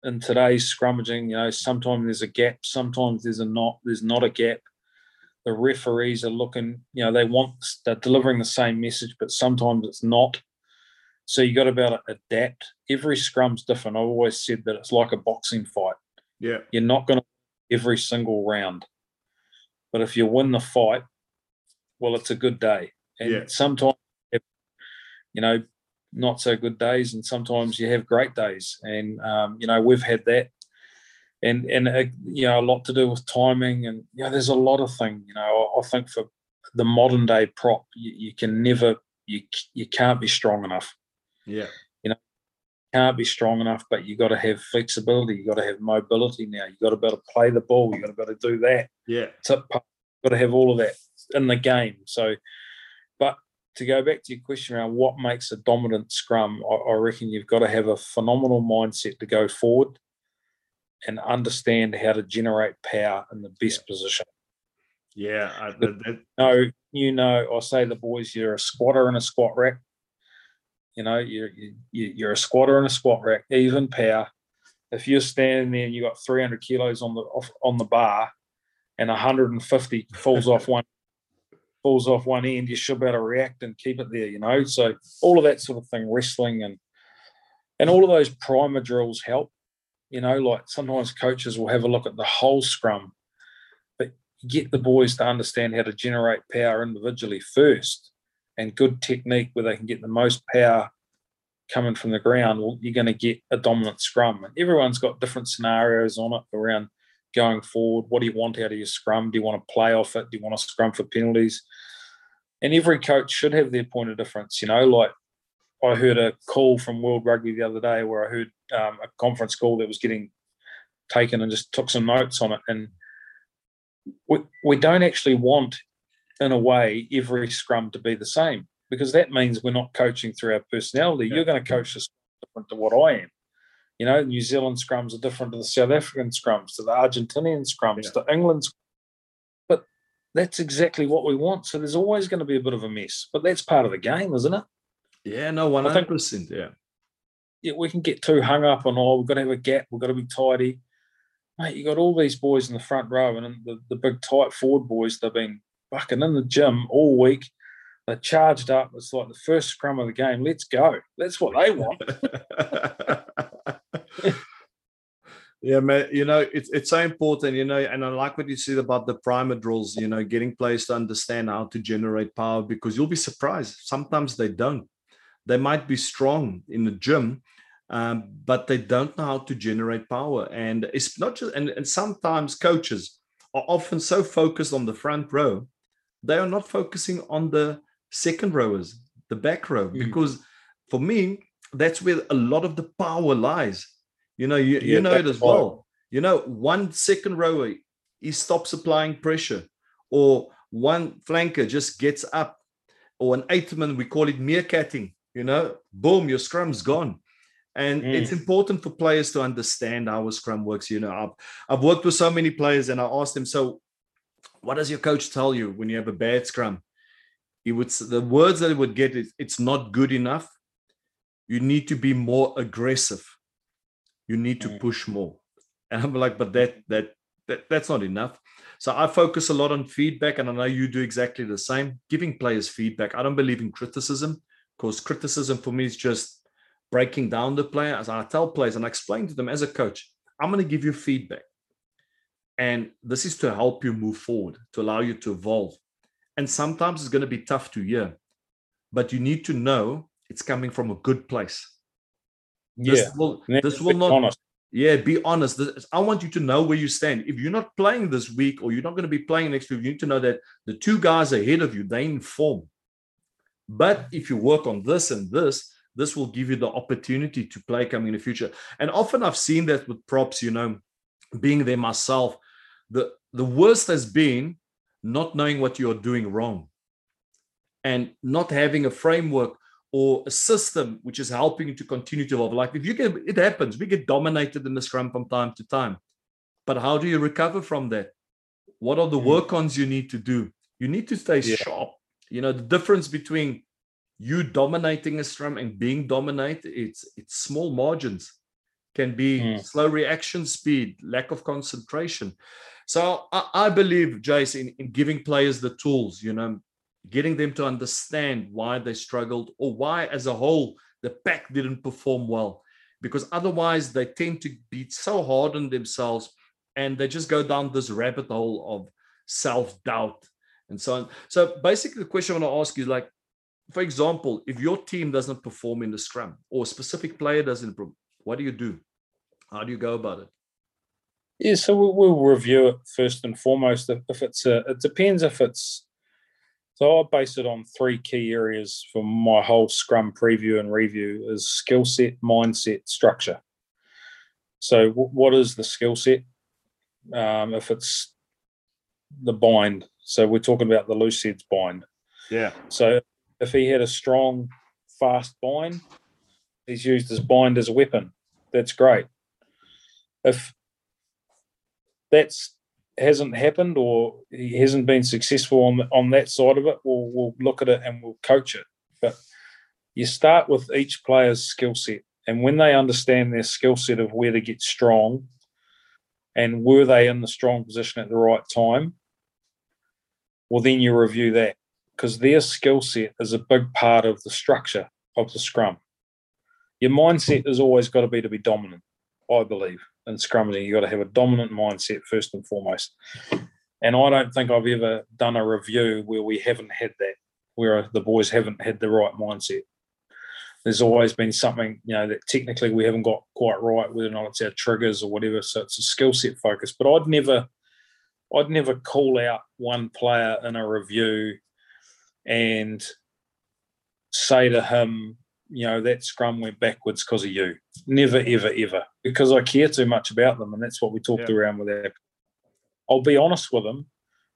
Speaker 2: In today's scrummaging, you know, sometimes there's a gap, sometimes there's a not. There's not a gap. The referees are looking, you know, they want they're delivering the same message, but sometimes it's not. So you got to be able to adapt. Every scrum's different. I've always said that it's like a boxing fight
Speaker 1: yeah.
Speaker 2: You're not going to every single round. But if you win the fight, well, it's a good day. And yeah. sometimes, you know, not so good days, and sometimes you have great days. And um, you know, we've had that, and and uh, you know, a lot to do with timing, and you know, there's a lot of things. You know, I, I think for the modern day prop, you, you can never, you you can't be strong enough.
Speaker 1: Yeah You know,
Speaker 2: can't be strong enough, but you got to have flexibility. You got to have mobility now. You got to be able to play the ball. You got to be able to do that.
Speaker 1: Yeah,
Speaker 2: tip. Got to have all of that in the game. So, to go back to your question around what makes a dominant scrum, I, I reckon you've got to have a phenomenal mindset to go forward and understand how to generate power in the best
Speaker 1: yeah.
Speaker 2: position.
Speaker 1: Yeah,
Speaker 2: I, that, no, you know, I say the boys, you're a squatter in a squat rack you know, you're you're a squatter in a squat rack, even power. If you're standing there and you got 300 kilos on the on the bar, and 150 falls off one falls off one end, you should be able to react and keep it there. You know, so all of that sort of thing, wrestling and and all of those primer drills help. You know, like sometimes coaches will have a look at the whole scrum, but get the boys to understand how to generate power individually first and good technique where they can get the most power coming from the ground, well, you're going to get a dominant scrum. And everyone's got different scenarios on it around going forward. What do you want out of your scrum? Do you want to play off it? Do you want to scrum for penalties? And every coach should have their point of difference. You know, like I heard a call from World Rugby the other day where I heard um, a conference call that was getting taken and just took some notes on it. And we, we don't actually want in a way, every scrum to be the same because that means we're not coaching through our personality. Yeah. You're going to coach this different to what I am. You know, New Zealand scrums are different to the South African scrums, to the Argentinian scrums, yeah. to England's. But that's exactly what we want. So there's always going to be a bit of a mess, but that's part of the game, isn't it?
Speaker 1: Yeah, no, one hundred percent. Yeah,
Speaker 2: yeah, we can get too hung up on oh, we've got to have a gap, we've got to be tidy. mate, you got all these boys in the front row and the, the big tight forward boys, they've been fucking in the gym all week. They're charged up. It's like the first scrum of the game. Let's go. That's what they want.
Speaker 1: yeah, man. You know, it's it's so important, you know, and I like what you said about the primer drills, you know, getting players to understand how to generate power because you'll be surprised. Sometimes they don't. They might be strong in the gym, um, but they don't know how to generate power. And it's not just, and, and sometimes coaches are often so focused on the front row, they are not focusing on the second rowers, the back row, mm. because for me, that's where a lot of the power lies. You know, you, yeah, you know it as well. You know, one second rower, he stops applying pressure, or one flanker just gets up, or an eightman, we call it meerkatting. You know, boom, your scrum's gone. And mm. it's important for players to understand how a scrum works. You know, I've, I've worked with so many players and I asked them, so what does your coach tell you when you have a bad scrum? He would the words that he would get is it's not good enough. You need to be more aggressive. You need to mm. push more. And I'm like, but that that that that's not enough. So I focus a lot on feedback, and I know you do exactly the same. Giving players feedback. I don't believe in criticism because criticism for me is just breaking down the player. As I tell players and I explain to them as a coach, I'm going to give you feedback. And this is to help you move forward, to allow you to evolve. And sometimes it's going to be tough to hear, but you need to know it's coming from a good place.
Speaker 2: This yeah.
Speaker 1: will, this will not. Honest. Yeah, be honest. This, I want you to know where you stand. If you're not playing this week or you're not going to be playing next week, you need to know that the two guys ahead of you, they inform. But if you work on this and this, this will give you the opportunity to play coming in the future. And often I've seen that with props, you know, being there myself. The the worst has been not knowing what you're doing wrong and not having a framework or a system which is helping you to continue to evolve. Like if you get it happens, we get dominated in the scrum from time to time. But how do you recover from that? What are the mm. work ons you need to do? You need to stay yeah. sharp. You know, the difference between you dominating a scrum and being dominated, it's it's small margins. Can be mm. slow reaction speed, lack of concentration. So I, I believe, Jace, in, in giving players the tools, you know, getting them to understand why they struggled or why, as a whole, the pack didn't perform well. Because otherwise, they tend to be so hard on themselves and they just go down this rabbit hole of self doubt and so on. So basically, the question I want to ask you is like, for example, if your team doesn't perform in the scrum or a specific player doesn't, what do you do? How do you go about it?
Speaker 2: Yeah, so we'll, review it first and foremost. If it's a, it depends if it's. So I base it on three key areas for my whole Scrum preview and review: is skill set, mindset, structure. So, w- what is the skill set? Um, if it's the bind, so we're talking about the loose heads bind.
Speaker 1: Yeah.
Speaker 2: So if he had a strong, fast bind, he's used his bind as a weapon. That's great. If that's hasn't happened or he hasn't been successful on on that side of it, we'll we'll look at it and we'll coach it. But you start with each player's skill set, and when they understand their skill set of where to get strong, and were they in the strong position at the right time, well then you review that because their skill set is a big part of the structure of the scrum. Your mindset has always got to be to be dominant, I believe. In scrumming, you've got to have a dominant mindset first and foremost. And I don't think I've ever done a review where we haven't had that, where the boys haven't had the right mindset. There's always been something, you know, that technically we haven't got quite right, whether or not it's our triggers or whatever. So it's a skill set focus. But I'd never I'd never call out one player in a review and say to him, you know, that scrum went backwards because of you. Never, ever, ever. Because I care too much about them. And that's what we talked yeah. around with our. I'll be honest with them,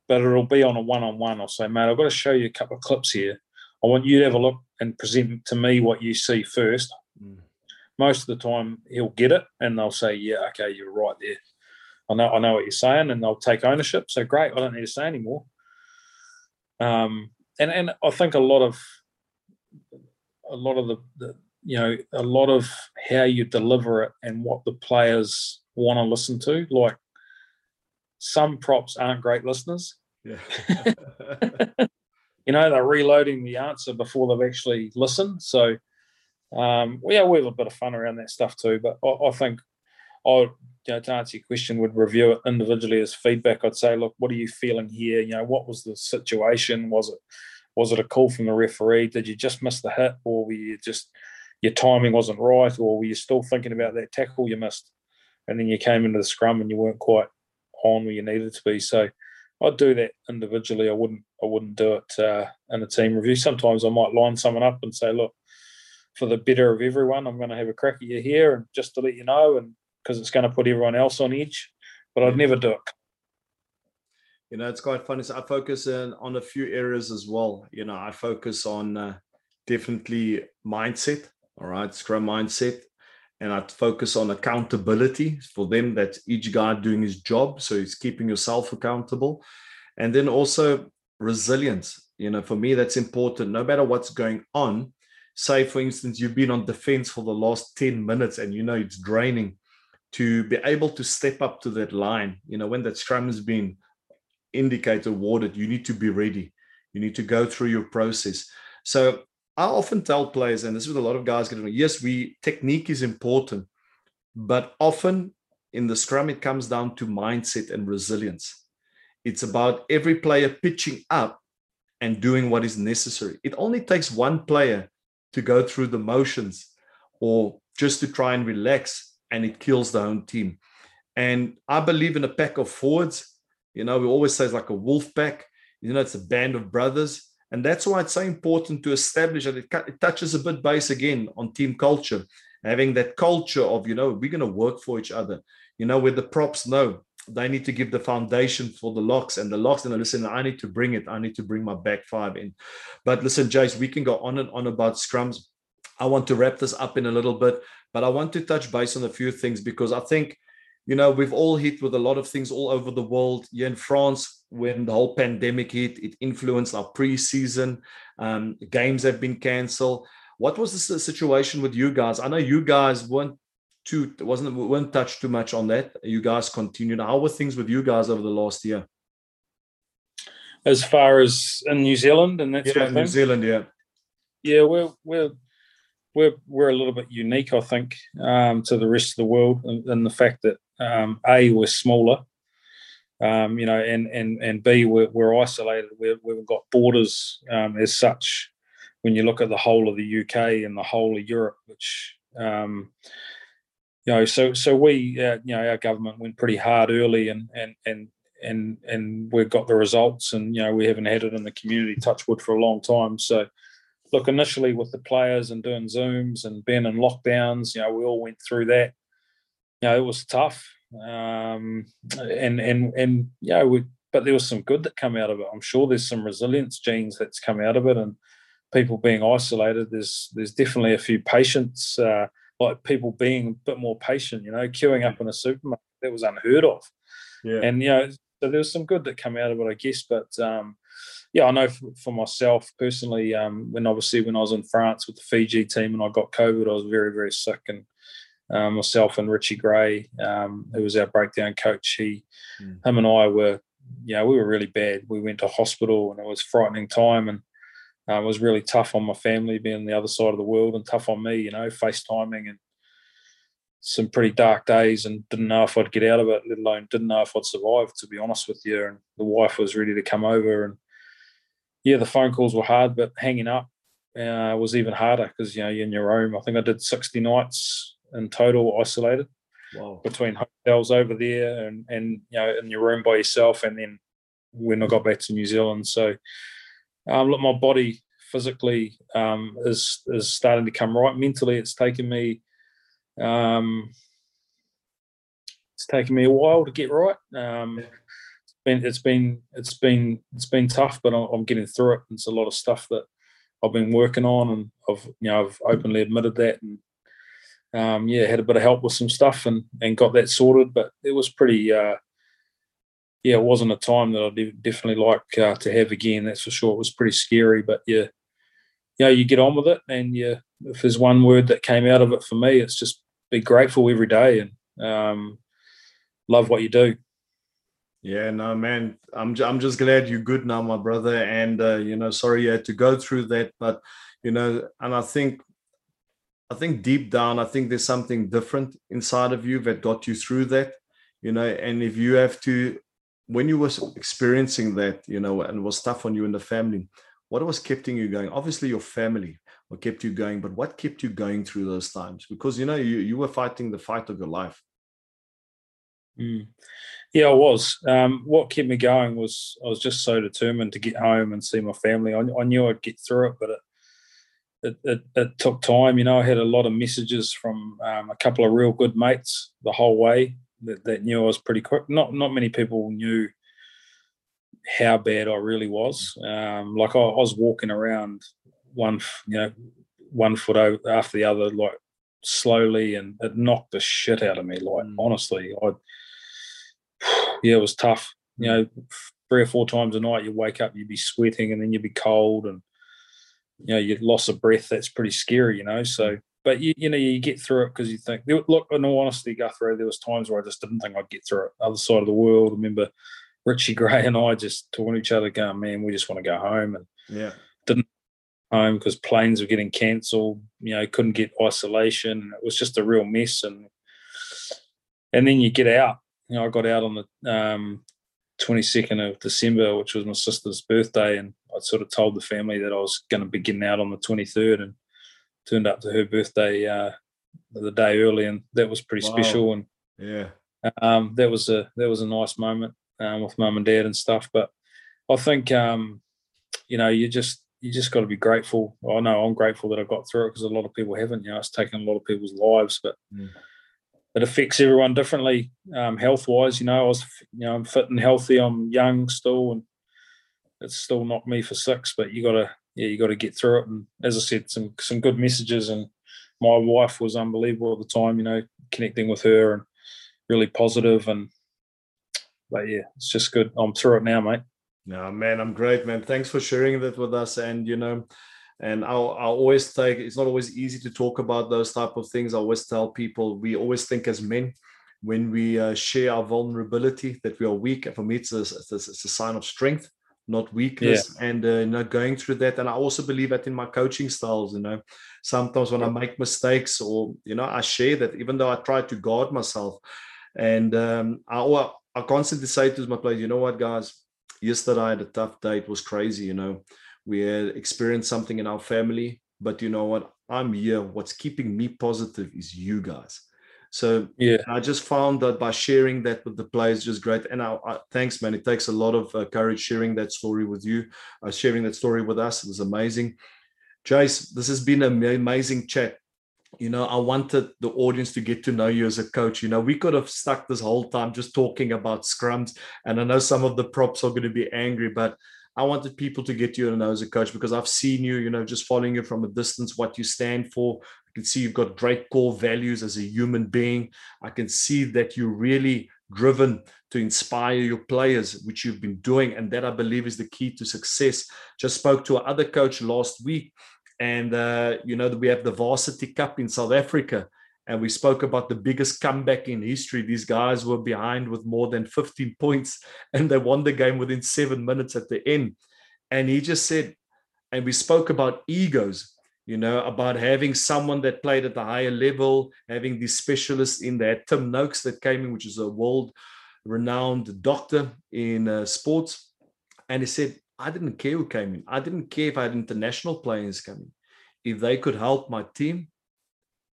Speaker 2: but it'll be on a one on one. I'll say, mate, I've got to show you a couple of clips here. I want you to have a look and present to me what you see first. Mm. Most of the time, he'll get it and they'll say, yeah, okay, you're right there. I know, I know what you're saying, and they'll take ownership. So great, I don't need to say anymore. Um, and and I think a lot of a lot of the, the you know a lot of how you deliver it and what the players want to listen to. Like some props aren't great listeners.
Speaker 1: Yeah.
Speaker 2: you know, they're reloading the answer before they've actually listened. So, um, yeah, we have a bit of fun around that stuff too. But I, I think I, you know, to answer your question, would review it individually as feedback. I'd say, look, what are you feeling here? You know, what was the situation? Was it was it a call from the referee? Did you just miss the hit, or were you just your timing wasn't right, or were you still thinking about that tackle you missed, and then you came into the scrum and you weren't quite on where you needed to be? So I'd do that individually. I wouldn't I wouldn't do it uh, in a team review. Sometimes I might line someone up and say, look, for the better of everyone, I'm going to have a crack at you here, and just to let you know, and because it's going to put everyone else on edge. But I'd never do it.
Speaker 1: You know, it's quite funny. So I focus in, on a few areas as well. You know, I focus on uh, definitely mindset. All right, Scrum mindset, and I focus on accountability for them. That each guy doing his job, so he's keeping yourself accountable, and then also resilience. You know, for me, that's important. No matter what's going on, say for instance, you've been on defense for the last ten minutes, and you know it's draining to be able to step up to that line. You know, when that scrum has been indicated, awarded, you need to be ready. You need to go through your process. So I often tell players, and this is what a lot of guys get. Yes, we technique is important, but often in the scrum it comes down to mindset and resilience. It's about every player pitching up and doing what is necessary. It only takes one player to go through the motions or just to try and relax and it kills the own team. And I believe in a pack of forwards. You know, we always say it's like a wolf pack. You know, it's a band of brothers. And that's why it's so important to establish that it, it touches a bit base again on team culture, having that culture of, you know, we're going to work for each other. You know, where the props know they need to give the foundation for the locks and the locks and listen i need to bring it i need to bring my back five in but listen jace we can go on and on about scrums i want to wrap this up in a little bit but I want to touch base on a few things because I think, you know, we've all hit with a lot of things all over the world. Here in France, when the whole pandemic hit, it influenced our preseason. Um, games have been cancelled. What was the situation with you guys? I know you guys weren't too wasn't weren't touched too much on that. You guys continued. How were things with you guys over the last year?
Speaker 2: As far as in New Zealand and that's
Speaker 1: yeah, New Zealand, yeah,
Speaker 2: yeah, we're we're we're we're a little bit unique, I think, um, to the rest of the world, in, in the fact that um, a we're smaller, um, you know, and and and b we're, we're isolated. we have got borders um, as such. When you look at the whole of the UK and the whole of Europe, which um, you know, so so we, uh, you know, our government went pretty hard early, and and and and and we've got the results, and you know, we haven't had it in the community, touchwood, for a long time. So look, initially with the players and doing Zooms and being in lockdowns, you know, we all went through that. You know, it was tough. Um, and, and, and, you know, we, but there was some good that come out of it. I'm sure there's some resilience genes that's come out of it and people being isolated. There's, there's definitely a few patients, uh, like people being a bit more patient, you know, queuing up in a supermarket that was unheard of. Yeah. And, you know, so there was some good that come out of it, I guess. But, um, yeah, I know for, for myself personally, um, when obviously when I was in France with the Fiji team and I got COVID, I was very, very sick. And um, myself and Richie Gray, um, who was our breakdown coach, he, mm. him and I were, you know, we were really bad. We went to hospital and it was frightening time. And uh, it was really tough on my family being on the other side of the world and tough on me, you know, FaceTiming and some pretty dark days and didn't know if I'd get out of it, let alone didn't know if I'd survive, to be honest with you. And the wife was ready to come over and yeah, the phone calls were hard, but hanging up uh, was even harder because you know you're in your room. I think I did 60 nights in total, isolated wow. between hotels over there and and you know in your room by yourself. And then when I got back to New Zealand, so um, look, my body physically um, is is starting to come right. Mentally, it's taken me. Um, it's taken me a while to get right. Um, been it's been it's been it's been tough, but I'm getting through it. It's a lot of stuff that I've been working on, and I've you know I've openly admitted that, and um, yeah, had a bit of help with some stuff and and got that sorted. But it was pretty. Uh, yeah, it wasn't a time that I'd definitely like uh, to have again. That's for sure. It was pretty scary, but yeah, you know, you get on with it, and yeah, if there's one word that came out of it for me, it's just be grateful every day and um, love what you do.
Speaker 1: Yeah, no, man. I'm I'm just glad you're good now, my brother. And uh, you know, sorry you had to go through that, but you know, and I think I think deep down, I think there's something different inside of you that got you through that. You know, and if you have to when you was experiencing that, you know, and was tough on you and the family, what was keeping you going? Obviously your family what kept you going, but what kept you going through those times? Because you know, you you were fighting the fight of your life.
Speaker 2: Mm. Yeah, I was. Um, what kept me going was I was just so determined to get home and see my family. I, I knew I'd get through it, but it, it, it, it, took time. You know, I had a lot of messages from um, a couple of real good mates the whole way that, that knew I was pretty quick. Not not many people knew how bad I really was. Um, like I, I, was walking around one, you know, one foot over after the other, like slowly, and it knocked the shit out of me. Like mm. honestly, I yeah, it was tough. You know, three or four times a night, you wake up, you'd be sweating, and then you'd be cold, and you know, you loss of breath. That's pretty scary, you know. So, but you, you know, you get through it because you think. Look, in all honesty, Gurthrö, there was times where I just didn't think I'd get through it. Other side of the world. I remember Richie Gray and I just talking to each other, going, "Man, we just want to go home." And
Speaker 1: yeah,
Speaker 2: didn't home because planes were getting cancelled. You know, couldn't get isolation. It was just a real mess. And and then you get out, you know, I got out on the um, 22nd of December, which was my sister's birthday, and I sort of told the family that I was going to be getting out on the 23rd, and turned up to her birthday uh, the day early, and that was pretty wow. special. And
Speaker 1: yeah,
Speaker 2: um, that was a that was a nice moment um, with mum and dad and stuff. But I think um, you know you just you just got to be grateful. I know I'm grateful that I got through it because a lot of people haven't. You know, it's taken a lot of people's lives, but. Mm it affects everyone differently, um, health wise. You know, I was, you know, I'm fit and healthy. I'm young still, and it's still not me for six. But you got to, yeah, you got to get through it. And as I said, some some good messages. And my wife was unbelievable at the time. You know, connecting with her and really positive. And but yeah, it's just good. I'm through it now, mate.
Speaker 1: No, man, I'm great, man. Thanks for sharing that with us. And you know, and I'll, I'll always take it's not always easy to talk about those type of things. I always tell people we always think as men when we uh, share our vulnerability that we are weak. And for me it's a, it's a, it's a sign of strength not weakness. Yeah. and uh, you know going through that. And i also believe that in my coaching styles you know. Sometimes when i make mistakes or you know i share that even though i try to guard myself. And um, I, I constantly say to my players you know what guys? Yesterday i had a tough day it was crazy you know we had experienced something in our family but you know what? I'm here. What's keeping me positive is you guys. So
Speaker 2: yeah.
Speaker 1: I just found that by sharing that with the players just great. And I, I, thanks man. It takes a lot of uh, courage sharing that story with you uh, sharing that story with us. It was amazing. Jace this has been an amazing chat. You know i wanted the audience to get to know you as a coach. You know we could have stuck this whole time just talking about scrums and i know some of the props are going to be angry but I wanted people to get you to know as a coach because I've seen you, you know, just following you from a distance, what you stand for. I can see you've got great core values as a human being. I can see that you're really driven to inspire your players, which you've been doing. And that I believe is the key to success. Just spoke to another coach last week. And, uh, you know, we have the Varsity Cup in South Africa and we spoke about the biggest comeback in history. These guys were behind with more than 15 points and they won the game within seven minutes at the end. And he just said, and we spoke about egos, you know, about having someone that played at the higher level, having these specialists in there. Tim Noakes that came in, which is a world renowned doctor in uh, sports. And he said, I didn't care who came in. I didn't care if I had international players coming. If they could help my team,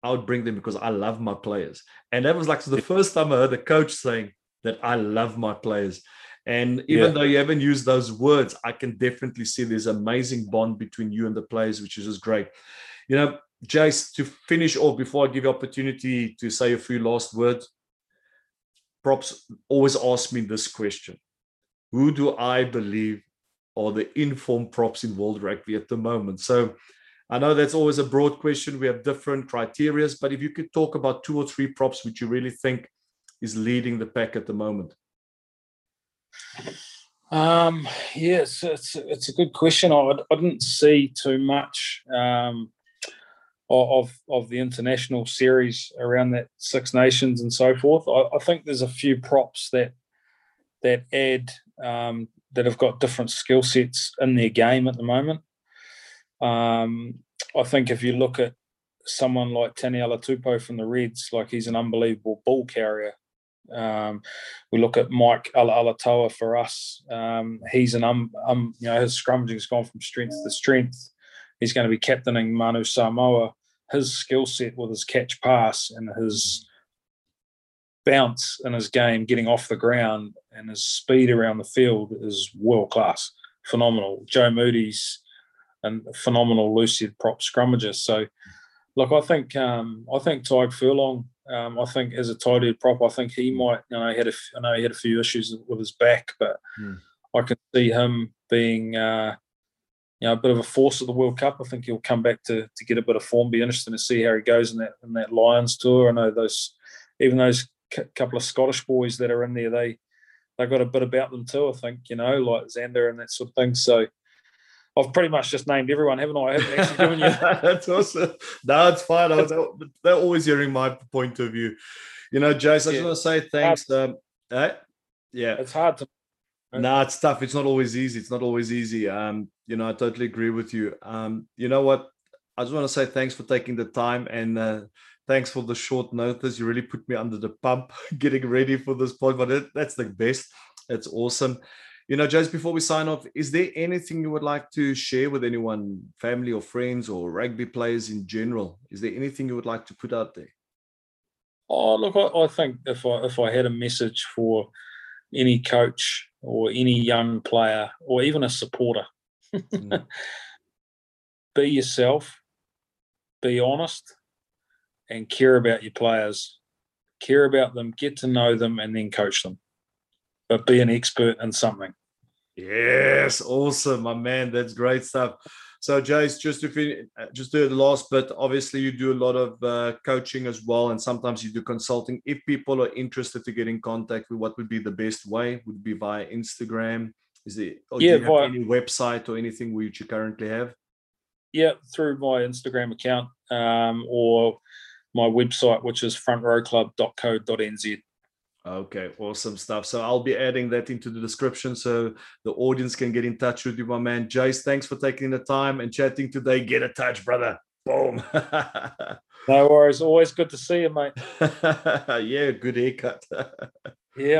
Speaker 1: I would bring them because I love my players. And that was like so the first time I heard a coach saying that I love my players. And even yeah. though you haven't used those words, I can definitely see this amazing bond between you and the players, which is just great. You know, Jace, to finish off before I give you opportunity to say a few last words, props always ask me this question. Who do I believe are the informed props in world rugby at the moment? So I know that's always a broad question. We have different criterias, but if you could talk about two or three props which you really think is leading the pack at the moment.
Speaker 2: Um, yes, it's, it's a good question. I, I didn't see too much um, of of the international series around that Six Nations and so forth. I, I think there's a few props that that add um, that have got different skill sets in their game at the moment. Um, I think if you look at someone like Taniela Tupou from the Reds, like he's an unbelievable ball carrier. Um, we look at Mike Alaalatoa for us. Um, he's an um, um, you know his scrummaging's gone from strength to strength. He's going to be captaining Manu Samoa. His skill set with his catch pass and his bounce in his game, getting off the ground, and his speed around the field is world class, phenomenal. Joe Moody's and phenomenal loosehead prop scrummager. So, look, I think um, I think Tadhg Furlong um, I think as a tighthead prop, I think he might. You know, he had a, I know he had a few issues with his back, but hmm. I can see him being, uh, you know, a bit of a force at the World Cup. I think he'll come back to to get a bit of form. Be interesting to see how he goes in that in that Lions tour. I know those, even those c- couple of Scottish boys that are in there, they they got a bit about them too. I think you know, like Zander and that sort of thing. So I've pretty much just named everyone, haven't I? I haven't actually given you.
Speaker 1: That's awesome. No, it's fine. I was, they're always hearing my point of view. You know, Jace, I just want to say thanks. Um, eh? Yeah,
Speaker 2: it's hard to.
Speaker 1: No, nah, it's tough. It's not always easy. It's not always easy. Um, you know, I totally agree with you. Um, you know what? I just want to say thanks for taking the time and uh, thanks for the short notice. You really put me under the pump getting ready for this pod, but it, that's the best. It's awesome. You know, just before we sign off, is there anything you would like to share with anyone, family or friends or rugby players in general? Is there anything you would like to put out there?
Speaker 2: Oh, look, I, I think if I if I had a message for any coach or any young player or even a supporter, mm. be yourself, be honest, and care about your players. Care about them, get to know them, and then coach them but be an expert in something.
Speaker 1: Yes, awesome, my man. That's great stuff. So, Jace, just to finish, just do the last bit. Obviously, you do a lot of uh, coaching as well, and sometimes you do consulting. If people are interested to get in contact with, what would be the best way? Would be via Instagram? Is it? Or yeah, do you via, any website or anything which you currently have?
Speaker 2: Yeah, through my Instagram account um, or my website, which is frontrowclub.co.nz.
Speaker 1: Okay, awesome stuff. So I'll be adding that into the description so the audience can get in touch with you, my man. Jace, thanks for taking the time and chatting today. Get a touch, brother. Boom.
Speaker 2: no worries. Always good to see you, mate.
Speaker 1: yeah, good haircut.
Speaker 2: yeah.